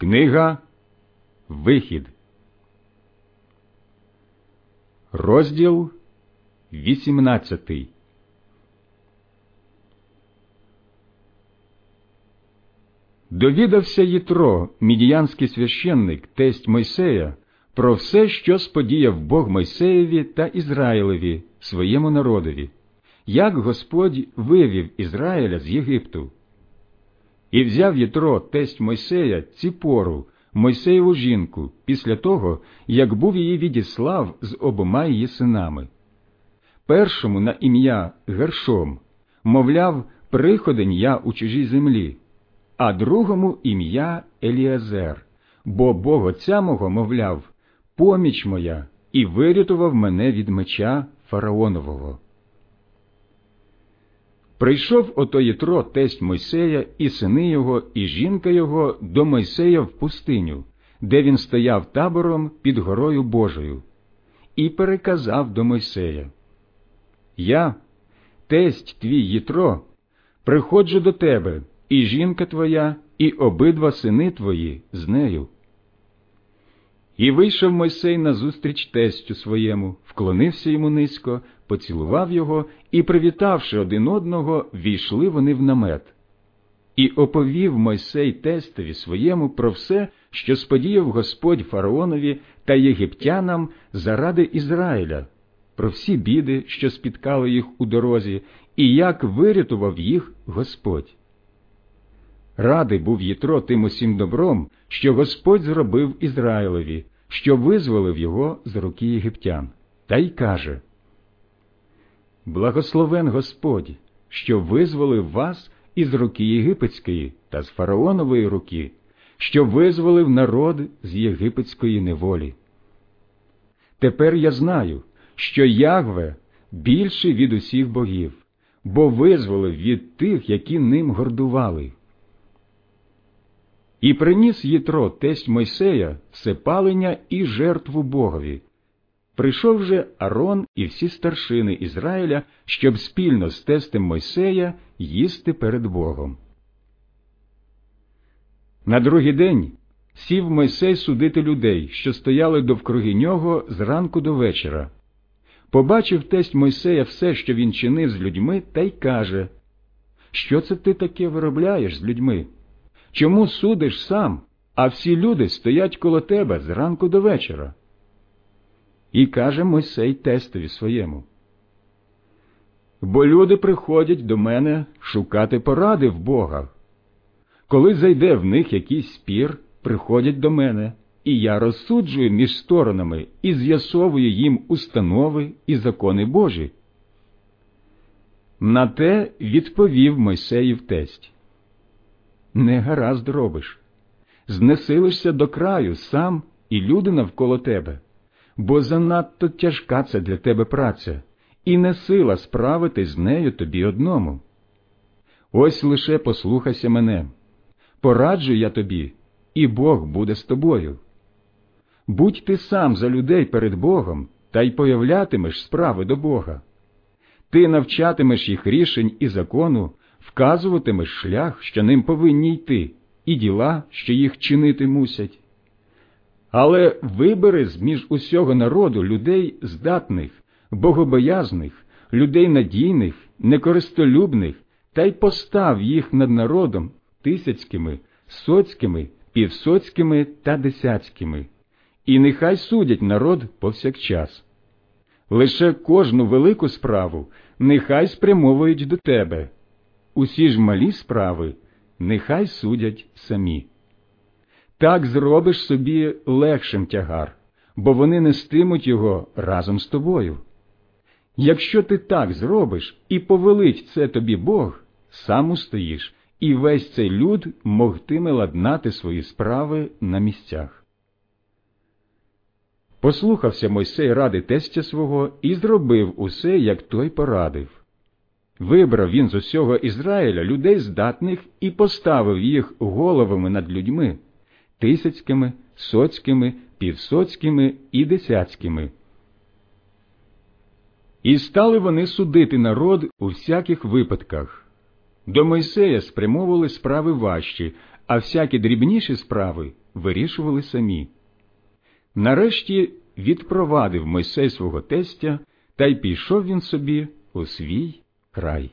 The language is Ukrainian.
Книга Вихід, розділ 18 Довідався Єтро, мідіянський священник, тесть Мойсея, про все, що сподіяв Бог Мойсеєві та Ізраїлеві, своєму народові, як Господь вивів Ізраїля з Єгипту. І взяв Єтро, тесть Мойсея, ціпору, Мойсеєву жінку, після того, як був її відіслав з обома її синами. Першому на ім'я Гершом, мовляв, приходень я у чужій землі, а другому ім'я Еліазер, бо Бог отця мого, мовляв, поміч моя, і вирятував мене від меча фараонового. Прийшов ото Єтро, тесть Мойсея, і сини його, і жінка його до Мойсея в пустиню, де він стояв табором під горою Божою, і переказав до Мойсея Я, тесть твій Єтро, приходжу до тебе, і жінка твоя, і обидва сини твої з нею. І вийшов Мойсей назустріч тестю своєму, вклонився йому низько, поцілував його і, привітавши один одного, війшли вони в намет. І оповів Мойсей тестові своєму про все, що сподіяв Господь фараонові та єгиптянам заради Ізраїля, про всі біди, що спіткали їх у дорозі, і як вирятував їх Господь. Радий був Єтро тим усім добром, що Господь зробив Ізраїлеві, що визволив його з руки єгиптян, та й каже Благословен Господь, що визволив вас із руки єгипетської та з фараонової руки, що визволив народ з єгипетської неволі. Тепер я знаю, що Ягве більший від усіх богів, бо визволив від тих, які ним гордували. І приніс Єтро тесть Мойсея все палення і жертву Богові. Прийшов же Арон і всі старшини Ізраїля, щоб спільно з тестем Мойсея їсти перед Богом. На другий день сів Мойсей судити людей, що стояли довкруги нього зранку до вечора. Побачив тесть Мойсея все, що він чинив з людьми, та й каже Що це ти таке виробляєш з людьми? Чому судиш сам, а всі люди стоять коло тебе зранку до вечора? І каже Мойсей тестові своєму. Бо люди приходять до мене шукати поради в Бога. Коли зайде в них якийсь спір, приходять до мене, і я розсуджую між сторонами і з'ясовую їм установи і закони Божі. На те відповів Мойсеїв тесть не гаразд робиш. Знесилишся до краю сам і люди навколо тебе, бо занадто тяжка це для тебе праця, і не сила справити з нею тобі одному. Ось лише послухайся мене, пораджу я тобі, і Бог буде з тобою. Будь ти сам за людей перед Богом та й появлятимеш справи до Бога. Ти навчатимеш їх рішень і закону, вказуватимеш шлях, що ним повинні йти, і діла, що їх чинити мусять. Але вибери з між усього народу людей здатних, богобоязних, людей надійних, некористолюбних, та й постав їх над народом тисяцькими, соцькими, півсоцькими та десяцькими, і нехай судять народ повсякчас. Лише кожну велику справу нехай спрямовують до тебе, усі ж малі справи нехай судять самі. Так зробиш собі легшим тягар, бо вони нестимуть його разом з тобою. Якщо ти так зробиш і повелить це тобі Бог, сам устоїш, і весь цей люд могтиме ладнати свої справи на місцях. Послухався Мойсей ради тестя свого і зробив усе, як той порадив. Вибрав він з усього Ізраїля людей здатних і поставив їх головами над людьми тисяцькими, соцькими, півсоцькими і десяцькими. І стали вони судити народ у всяких випадках. До Мойсея спрямовували справи важчі, а всякі дрібніші справи вирішували самі. Нарешті відпровадив Мойсей свого тестя, та й пішов він собі у свій край.